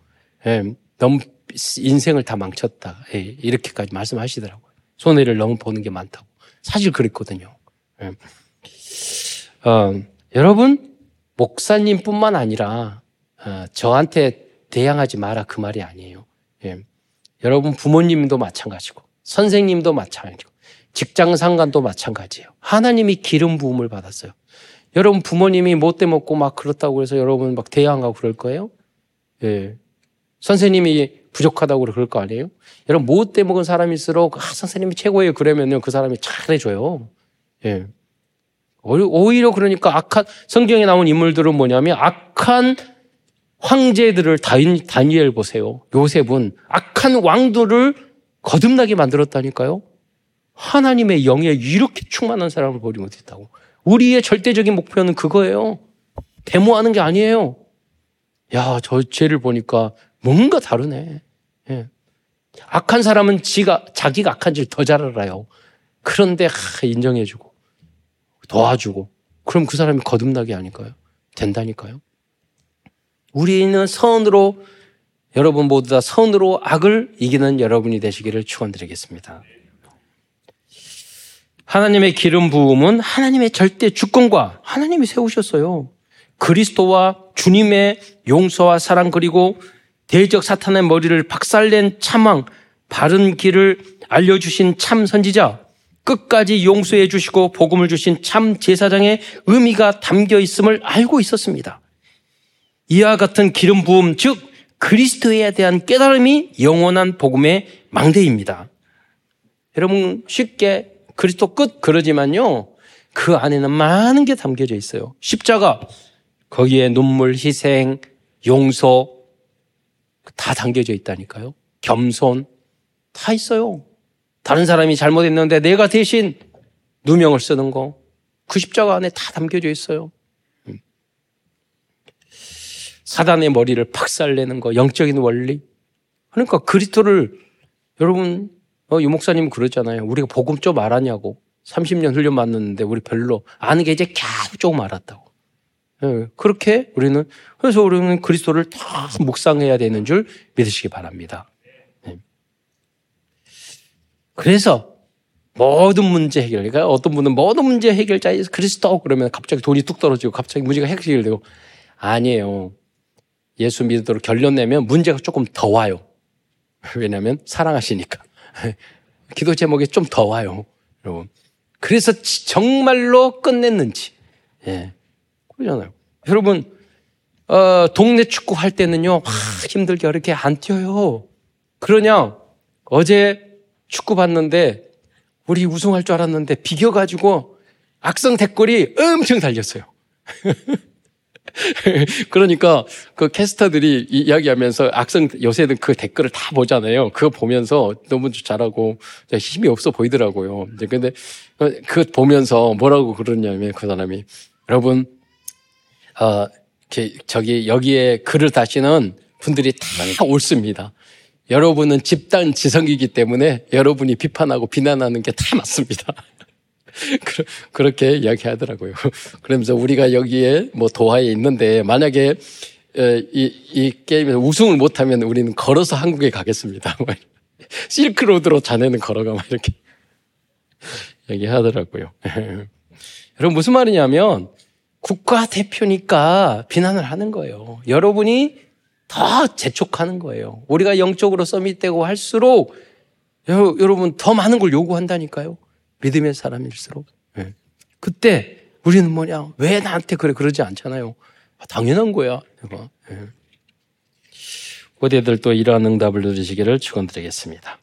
예, 너무 인생을 다 망쳤다. 예, 이렇게까지 말씀하시더라고요. 손해를 너무 보는 게 많다고. 사실 그랬거든요. 예. 어, 여러분, 목사님뿐만 아니라 어, 저한테 대항하지 마라 그 말이 아니에요. 예. 여러분 부모님도 마찬가지고 선생님도 마찬가지고 직장 상관도 마찬가지예요. 하나님이 기름 부음을 받았어요. 여러분 부모님이 못돼 먹고 막 그렇다고 해서 여러분 막 대항하고 그럴 거예요? 예. 선생님이 부족하다고 그럴 거 아니에요? 여러분 못돼 먹은 사람일수록 아, 선생님이 최고예요. 그러면요 그 사람이 잘해줘요. 예. 오히려 그러니까 악한 성경에 나온 인물들은 뭐냐면 악한 황제들을 다니엘 보세요. 요셉은 악한 왕들을 거듭나게 만들었다니까요. 하나님의 영에 이렇게 충만한 사람을 보지 못했다고. 우리의 절대적인 목표는 그거예요. 데모하는 게 아니에요. 야, 저 죄를 보니까 뭔가 다르네. 예. 악한 사람은 지가, 자기가 악한지를 더잘 알아요. 그런데 하, 인정해주고. 도와주고 그럼 그 사람이 거듭나게 아닐까요? 된다니까요. 우리는 선으로 여러분 모두 다 선으로 악을 이기는 여러분이 되시기를 축원드리겠습니다. 하나님의 기름 부음은 하나님의 절대 주권과 하나님이 세우셨어요. 그리스도와 주님의 용서와 사랑 그리고 대적 사탄의 머리를 박살낸 참왕 바른 길을 알려주신 참 선지자 끝까지 용서해 주시고 복음을 주신 참 제사장의 의미가 담겨 있음을 알고 있었습니다. 이와 같은 기름 부음, 즉 그리스도에 대한 깨달음이 영원한 복음의 망대입니다. 여러분 쉽게 그리스도 끝 그러지만요. 그 안에는 많은 게 담겨져 있어요. 십자가 거기에 눈물, 희생, 용서 다 담겨져 있다니까요. 겸손 다 있어요. 다른 사람이 잘못했는데 내가 대신 누명을 쓰는 거. 그 십자가 안에 다 담겨져 있어요. 음. 사단의 머리를 박살내는 거, 영적인 원리. 그러니까 그리스도를 여러분, 어, 유 목사님 그러잖아요. 우리가 복음 좀 알았냐고. 30년 훈련 받는데 우리 별로 아는 게 이제 겨우 조금 알았다고. 네, 그렇게 우리는 그래서 우리는 그리스도를 다 묵상해야 되는 줄 믿으시기 바랍니다. 그래서 모든 문제 해결. 그러니까 어떤 분은 모든 문제 해결자에서 그리스도 그러면 갑자기 돈이 뚝 떨어지고 갑자기 문제가 해결되고 아니에요. 예수 믿도록 결론 내면 문제가 조금 더 와요. 왜냐하면 사랑하시니까. 기도 제목이 좀 더 와요. 여러분. 그래서 정말로 끝냈는지. 예. 그러잖아요. 여러분, 어, 동네 축구 할 때는요, 막 힘들게 어렵게 안 뛰어요. 그러냐? 어제 축구 봤는데 우리 우승할 줄 알았는데 비겨가지고 악성 댓글이 엄청 달렸어요. 그러니까 그 캐스터들이 이야기하면서 악성 요새는 그 댓글을 다 보잖아요. 그거 보면서 너무 잘하고 힘이 없어 보이더라고요. 근데 그 보면서 뭐라고 그러냐면 그 사람이 여러분 어 저기 여기에 글을 다시는 분들이 다 옳습니다. 여러분은 집단 지성이기 때문에 여러분이 비판하고 비난하는 게 다 맞습니다. 그렇게 이야기하더라고요. 그러면서 우리가 여기에 뭐 도하에 있는데 만약에 이, 이 게임에서 우승을 못하면 우리는 걸어서 한국에 가겠습니다. 실크로드로 자네는 걸어가 막 이렇게 얘기하더라고요. 여러분 무슨 말이냐면 국가 대표니까 비난을 하는 거예요. 여러분이 더 재촉하는 거예요. 우리가 영적으로 서밋되고 할수록 여러분 더 많은 걸 요구한다니까요. 믿음의 사람일수록. 네. 그때 우리는 뭐냐? 왜 나한테 그래 그러지 않잖아요. 아, 당연한 거야. 이거. 네. 고대들도 이러한 응답을 들으시기를 축원드리겠습니다.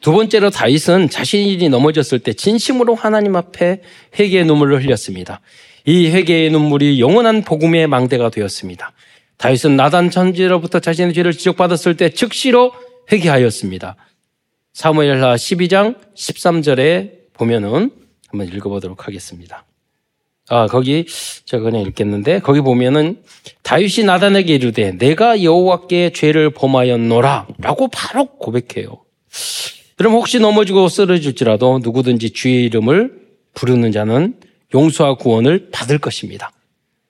두 번째로 다윗은 자신이 넘어졌을 때 진심으로 하나님 앞에 회개의 눈물을 흘렸습니다. 이 회개의 눈물이 영원한 복음의 망대가 되었습니다. 다윗은 나단 천지로부터 자신의 죄를 지적받았을 때 즉시로 회개하였습니다. 사무엘하 12장 13절에 보면은 한번 읽어보도록 하겠습니다. 아, 거기 제가 그냥 읽겠는데 거기 보면은 다윗이 나단에게 이르되 내가 여호와께 죄를 범하였노라라고 바로 고백해요. 그럼 혹시 넘어지고 쓰러질지라도 누구든지 주의 이름을 부르는 자는 용서와 구원을 받을 것입니다.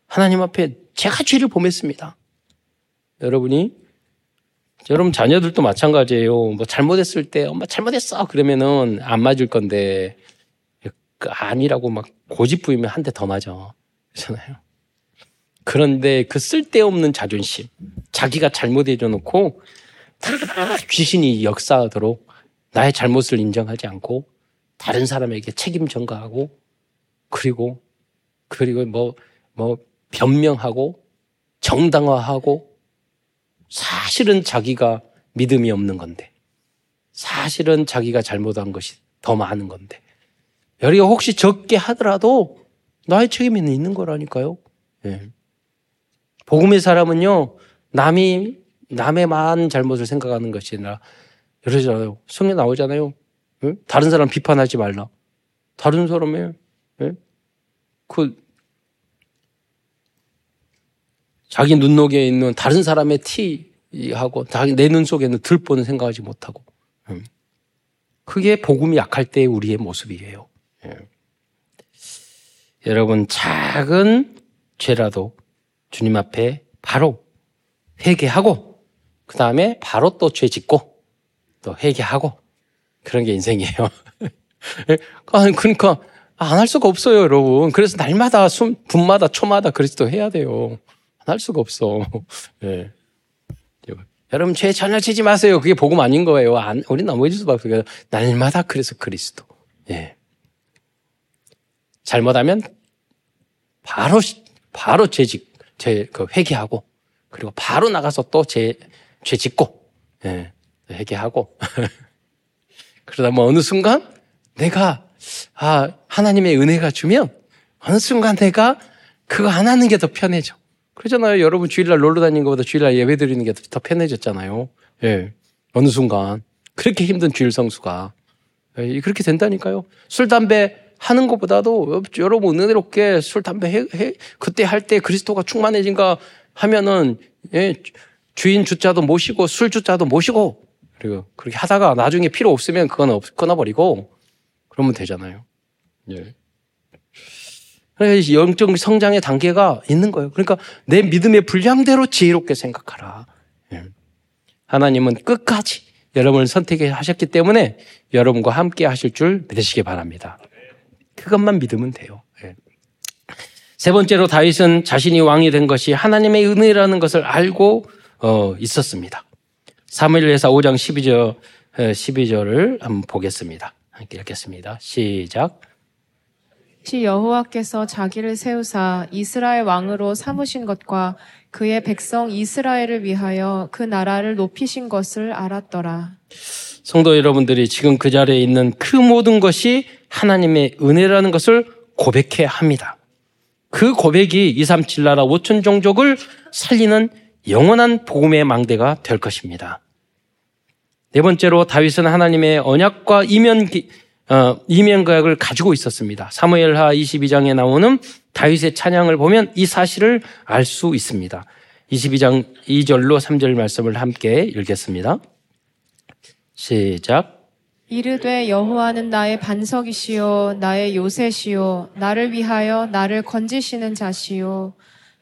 하나님 앞에 제가 죄를 범했습니다. 여러분이 여러분 자녀들도 마찬가지예요. 뭐 잘못했을 때 엄마 잘못했어 그러면은 안 맞을 건데 그 아니라고 막 고집 부리면 한 대 더 맞아. 그렇잖아요. 그런데 그 쓸데없는 자존심, 자기가 잘못해줘 놓고 귀신이 역사하도록 나의 잘못을 인정하지 않고 다른 사람에게 책임 전가하고 그리고 그리고 뭐뭐 뭐 변명하고 정당화하고 사실은 자기가 믿음이 없는 건데 사실은 자기가 잘못한 것이 더 많은 건데 여리가 혹시 적게 하더라도 나의 책임이 있는 거라니까요. 네. 복음의 사람은요 남이 남의만 잘못을 생각하는 것이 아니라 이러잖아요. 성에 나오잖아요. 네? 다른 사람 비판하지 말라. 다른 사람의 네? 그 자기 눈높이에 있는 다른 사람의 티하고 자기 내 눈 속에는 들보는 생각하지 못하고 음. 그게 복음이 약할 때의 우리의 모습이에요. 예. 여러분 작은 죄라도 주님 앞에 바로 회개하고 그 다음에 바로 또 죄 짓고 또 회개하고 그런 게 인생이에요. 그러니까 안 할 수가 없어요, 여러분. 그래서 날마다 숨, 분마다 초마다 그리스도 해야 돼요. 할 수가 없어. 네. 여러분 죄 전혀 치지 마세요. 그게 복음 아닌 거예요. 안, 우리 넘어질 수밖에 없어요. 날마다 그래서 그리스도. 예. 잘못하면 바로 바로 죄직 죄그 회개하고 그리고 바로 나가서 또죄죄 짓고 예. 회개하고 그러다 뭐 어느 순간 내가 아 하나님의 은혜가 주면 어느 순간 내가 그거 안 하는 게 더 편해져. 그러잖아요. 여러분 주일날 놀러 다니는 것보다 주일날 예배 드리는 게 더 편해졌잖아요. 예. 어느 순간. 그렇게 힘든 주일 성수가. 예, 그렇게 된다니까요. 술, 담배 하는 것보다도 여러분 은혜롭게 술, 담배 해, 해 그때 할 때 그리스도가 충만해진가 하면은, 예, 주인 주자도 모시고 술 주자도 모시고 그리고 그렇게 하다가 나중에 필요 없으면 그건 없, 끊어버리고 그러면 되잖아요. 예. 그래서 영적 성장의 단계가 있는 거예요. 그러니까 내 믿음의 분량대로 지혜롭게 생각하라. 예. 하나님은 끝까지 여러분을 선택하셨기 때문에 여러분과 함께 하실 줄 믿으시기 바랍니다. 그것만 믿으면 돼요. 예. 세 번째로 다윗은 자신이 왕이 된 것이 하나님의 은혜라는 것을 알고 어, 있었습니다. 사무엘에서 5장 12절 12절을 한번 보겠습니다. 함께 읽겠습니다. 시작. 시 여호와께서 자기를 세우사 이스라엘 왕으로 삼으신 것과 그의 백성 이스라엘을 위하여 그 나라를 높이신 것을 알았더라. 성도 여러분들이 지금 그 자리에 있는 그 모든 것이 하나님의 은혜라는 것을 고백해야 합니다. 그 고백이 237 나라 5천 종족을 살리는 영원한 복음의 망대가 될 것입니다. 네 번째로 다윗은 하나님의 언약과 이면 어, 이면가약을 가지고 있었습니다. 사무엘하 22장에 나오는 다윗의 찬양을 보면 이 사실을 알 수 있습니다. 22장 2절로 3절 말씀을 함께 읽겠습니다. 시작. 이르되 여호와는 나의 반석이시요 나의 요새시요 나를 위하여 나를 건지시는 자시요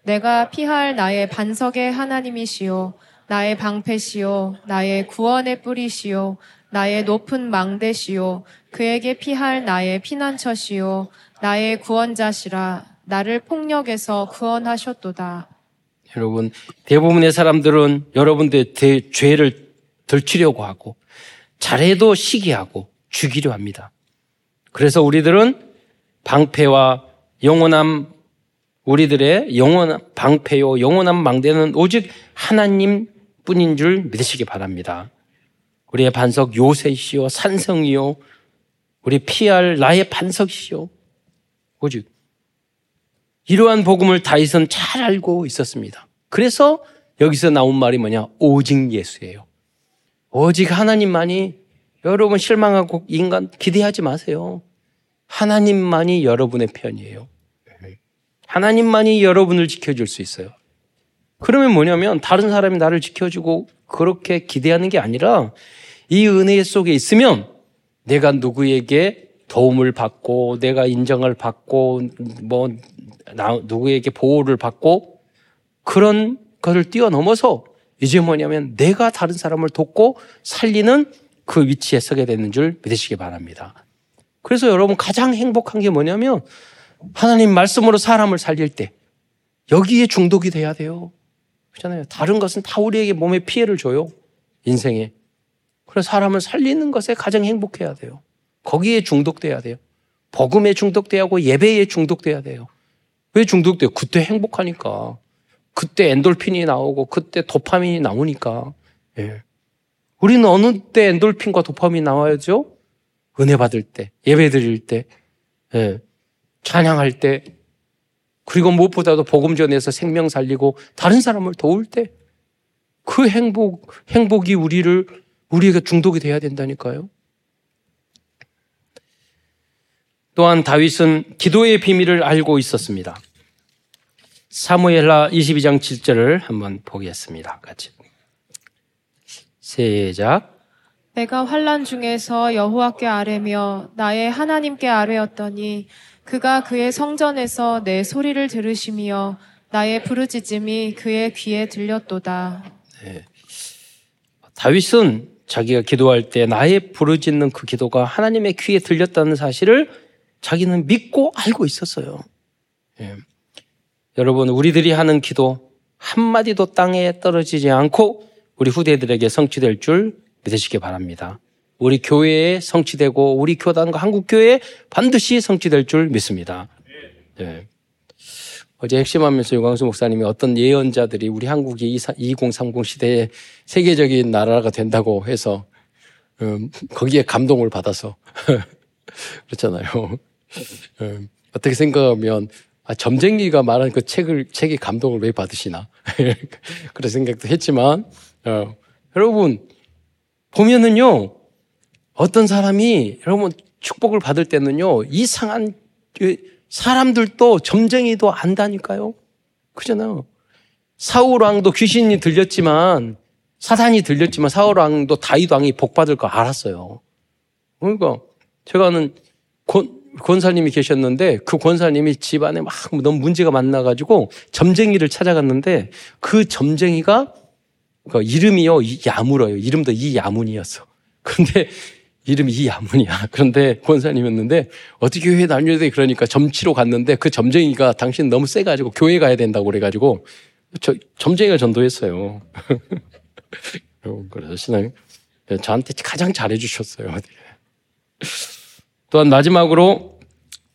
내가 피할 나의 반석의 하나님이시요 나의 방패시요 나의 구원의 뿌리시요 나의 높은 망대시요 그에게 피할 나의 피난처시요 나의 구원자시라 나를 폭력에서 구원하셨도다. 여러분 대부분의 사람들은 여러분들의 대, 죄를 덜치려고 하고 잘해도 시기하고 죽이려 합니다. 그래서 우리들은 방패와 영원한 우리들의 영원한 방패요 영원한 망대는 오직 하나님 뿐인 줄 믿으시기 바랍니다. 우리의 반석 요새시요 산성이요 우리 피할 나의 반석이시오. 오직 이러한 복음을 다윗은 잘 알고 있었습니다. 그래서 여기서 나온 말이 뭐냐? 오직 예수예요. 오직 하나님만이 여러분 실망하고 인간 기대하지 마세요. 하나님만이 여러분의 편이에요. 하나님만이 여러분을 지켜줄 수 있어요. 그러면 뭐냐면 다른 사람이 나를 지켜주고 그렇게 기대하는 게 아니라 이 은혜 속에 있으면 내가 누구에게 도움을 받고 내가 인정을 받고 뭐 누구에게 보호를 받고 그런 것을 뛰어넘어서 이제 뭐냐면 내가 다른 사람을 돕고 살리는 그 위치에 서게 되는 줄 믿으시기 바랍니다. 그래서 여러분 가장 행복한 게 뭐냐면 하나님 말씀으로 사람을 살릴 때 여기에 중독이 돼야 돼요. 그렇잖아요. 다른 것은 다 우리에게 몸에 피해를 줘요. 인생에. 그래서 사람을 살리는 것에 가장 행복해야 돼요. 거기에 중독돼야 돼요. 복음에 중독돼야 하고 예배에 중독돼야 돼요. 왜 중독돼요? 그때 행복하니까. 그때 엔돌핀이 나오고 그때 도파민이 나오니까. 예. 우리는 어느 때 엔돌핀과 도파민이 나와야죠? 은혜 받을 때, 예배 드릴 때, 예. 찬양할 때, 그리고 무엇보다도 복음 전에서 생명 살리고 다른 사람을 도울 때, 그 행복, 행복이 우리를, 우리에게 중독이 돼야 된다니까요. 또한 다윗은 기도의 비밀을 알고 있었습니다. 사무엘라 22장 7절을 한번 보겠습니다. 같이. 시작. 내가 환란 중에서 여호와께 아뢰며 나의 하나님께 아뢰었더니 그가 그의 성전에서 내 소리를 들으시며 나의 부르짖음이 그의 귀에 들렸도다. 네. 다윗은 자기가 기도할 때 나의 부르짖는 그 기도가 하나님의 귀에 들렸다는 사실을 자기는 믿고 알고 있었어요. 네. 여러분, 우리들이 하는 기도 한마디도 땅에 떨어지지 않고 우리 후대들에게 성취될 줄 믿으시기 바랍니다. 우리 교회에 성취되고 우리 교단과 한국교회에 반드시 성취될 줄 믿습니다. 네. 어제 핵심하면서 유광수 목사님이 어떤 예언자들이 우리 한국이 2030 시대에 세계적인 나라가 된다고 해서 음, 거기에 감동을 받아서 그렇잖아요. 음, 어떻게 생각하면 아, 점쟁이가 말한 그 책을 책이 감동을 왜 받으시나 그런 생각도 했지만 어, 여러분 보면은요 어떤 사람이 여러분 축복을 받을 때는요 이상한 그 사람들도 점쟁이도 안다니까요 그잖아요 사울 왕도 귀신이 들렸지만 사단이 들렸지만 사울 왕도 다윗 왕이 복 받을 거 알았어요 그러니까 제가는 권사님이 계셨는데 그 권사님이 집안에 막 너무 문제가 많나가지고 점쟁이를 찾아갔는데 그 점쟁이가 그 이름이요 야물어요. 이름도 이야문이었어. 근데 이름이 이야문이야. 그런데 권사님이었는데 어떻게 교회 다녀야 돼? 그러니까 점치러 갔는데 그 점쟁이가 당신 너무 세가지고 교회 가야 된다고 그래가지고 저 점쟁이가 전도했어요. 그래서 신앙 저한테 가장 잘해주셨어요. 또한 마지막으로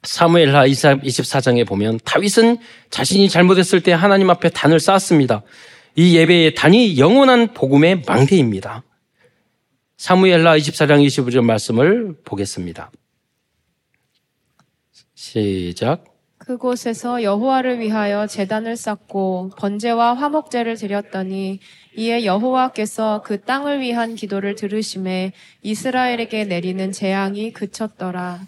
사무엘하 24장에 보면 다윗은 자신이 잘못했을 때 하나님 앞에 단을 쌓았습니다. 이 예배의 단이 영원한 복음의 망대입니다. 사무엘하 24장 25절 말씀을 보겠습니다. 시작. 그곳에서 여호와를 위하여 제단을 쌓고 번제와 화목제를 드렸더니 이에 여호와께서 그 땅을 위한 기도를 들으심에 이스라엘에게 내리는 재앙이 그쳤더라.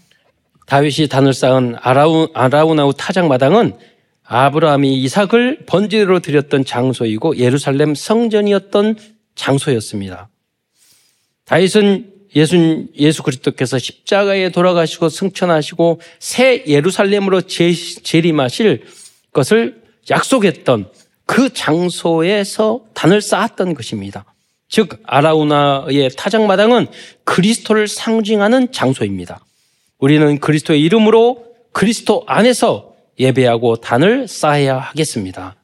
다윗이 단을 쌓은 아라우, 아라우나우 타작 마당은 아브라함이 이삭을 번제로 드렸던 장소이고 예루살렘 성전이었던 장소였습니다. 다윗은 예수, 예수 그리스도께서 십자가에 돌아가시고 승천하시고 새 예루살렘으로 재림하실 것을 약속했던 그 장소에서 단을 쌓았던 것입니다. 즉 아라우나의 타작마당은 그리스도를 상징하는 장소입니다. 우리는 그리스도의 이름으로 그리스도 안에서 예배하고 단을 쌓아야 하겠습니다.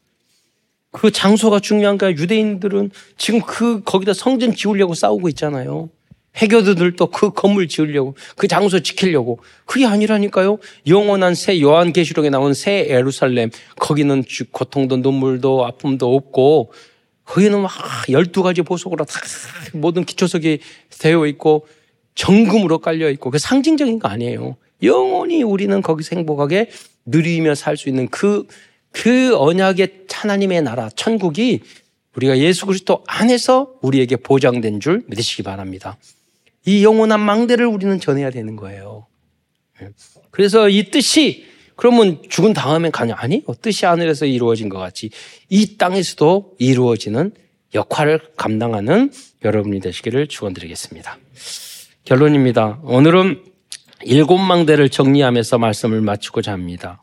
그 장소가 중요한 거야. 유대인들은 지금 그 거기다 성전 지으려고 싸우고 있잖아요. 해교도들도 그 건물 지으려고 그 장소 지키려고 그게 아니라니까요. 영원한 새 요한계시록에 나온 새 예루살렘 거기는 고통도 눈물도 아픔도 없고 거기는 막 열두 가지 보석으로 다 모든 기초석이 되어 있고 정금으로 깔려 있고 그 상징적인 거 아니에요. 영원히 우리는 거기서 행복하게 누리며 살 수 있는 그, 그 언약의 하나님의 나라, 천국이 우리가 예수 그리스도 안에서 우리에게 보장된 줄 믿으시기 바랍니다. 이 영원한 망대를 우리는 전해야 되는 거예요. 예. 그래서 이 뜻이 그러면 죽은 다음에 가냐? 아니, 뜻이 하늘에서 이루어진 것 같이 이 땅에서도 이루어지는 역할을 감당하는 여러분이 되시기를 축원드리겠습니다. 결론입니다. 오늘은 일곱 망대를 정리하면서 말씀을 마치고자 합니다.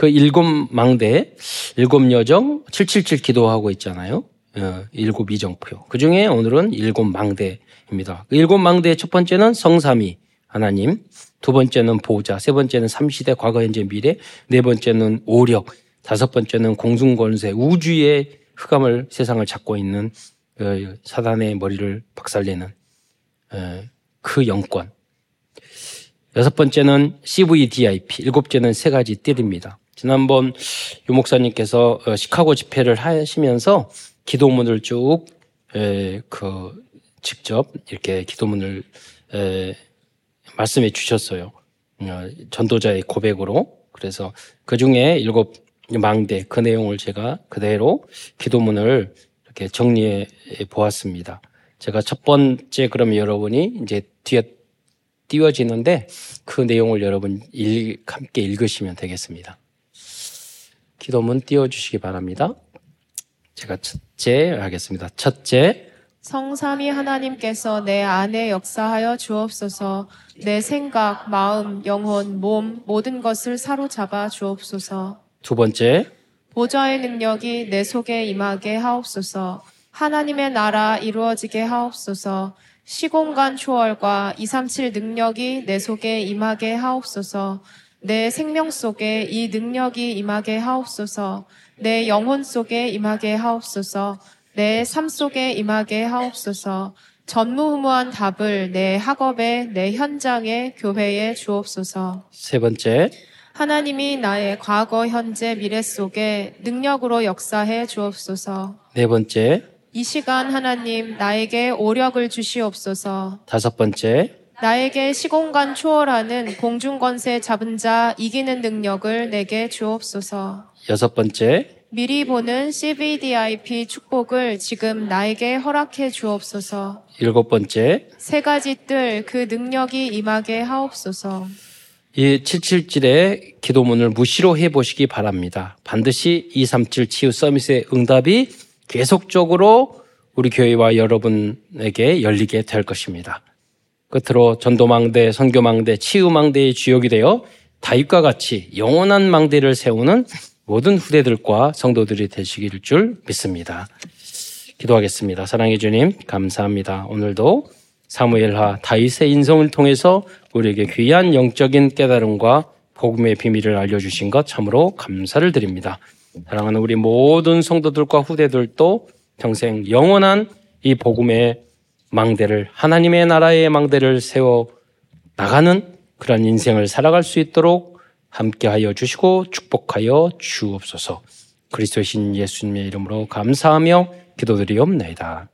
그 일곱 망대, 일곱 여정, 777 기도하고 있잖아요. 어, 일곱 이정표. 그 중에 오늘은 일곱 망대입니다. 그 일곱 망대의 첫 번째는 성삼위 하나님, 두 번째는 보호자, 세 번째는 삼시대 과거, 현재, 미래, 네 번째는 오력, 다섯 번째는 공중권세, 우주의 흑암을 세상을 잡고 있는 그 사단의 머리를 박살내는 어, 그 영권. 여섯 번째는 CVDIP, 일곱째는 세 가지 뜰입니다. 지난번 유 목사님께서 어, 시카고 집회를 하시면서 기도문을 쭉그 직접 이렇게 기도문을 말씀해 주셨어요. 어, 전도자의 고백으로. 그래서 그 중에 일곱 망대 그 내용을 제가 그대로 기도문을 이렇게 정리해 보았습니다. 제가 첫 번째 그러면 여러분이 이제 뒤에 띄워지는데 그 내용을 여러분 일, 함께 읽으시면 되겠습니다. 기도문 띄워주시기 바랍니다. 제가 첫째 하겠습니다. 첫째, 성삼위 하나님께서 내 안에 역사하여 주옵소서 내 생각, 마음, 영혼, 몸 모든 것을 사로잡아 주옵소서. 두 번째, 보좌의 능력이 내 속에 임하게 하옵소서. 하나님의 나라 이루어지게 하옵소서. 시공간 초월과 237 능력이 내 속에 임하게 하옵소서. 내 생명 속에 이 능력이 임하게 하옵소서. 내 영혼 속에 임하게 하옵소서. 내 삶 속에 임하게 하옵소서. 전무후무한 답을 내 학업에, 내 현장에, 교회에 주옵소서. 세 번째, 하나님이 나의 과거, 현재, 미래 속에 능력으로 역사해 주옵소서. 네 번째, 이 시간 하나님 나에게 오력을 주시옵소서. 다섯 번째, 나에게 시공간 초월하는 공중권세 잡은 자 이기는 능력을 내게 주옵소서. 여섯 번째, 미리 보는 CVDIP 축복을 지금 나에게 허락해 주옵소서. 일곱 번째, 세 가지 뜰 그 능력이 임하게 하옵소서. 이 777의 기도문을 무시로 해보시기 바랍니다. 반드시 237 치유 서밋의 응답이 계속적으로 우리 교회와 여러분에게 열리게 될 것입니다. 끝으로 전도망대, 선교망대, 치유망대의 주역이 되어 다윗과 같이 영원한 망대를 세우는 모든 후대들과 성도들이 되시길 줄 믿습니다. 기도하겠습니다. 사랑해 주님, 감사합니다. 오늘도 사무엘하 다윗의 인성을 통해서 우리에게 귀한 영적인 깨달음과 복음의 비밀을 알려주신 것 참으로 감사를 드립니다. 사랑하는 우리 모든 성도들과 후대들도 평생 영원한 이 복음의 망대를 하나님의 나라의 망대를 세워 나가는 그런 인생을 살아갈 수 있도록 함께하여 주시고 축복하여 주옵소서. 그리스도신 예수님의 이름으로 감사하며 기도드리옵나이다.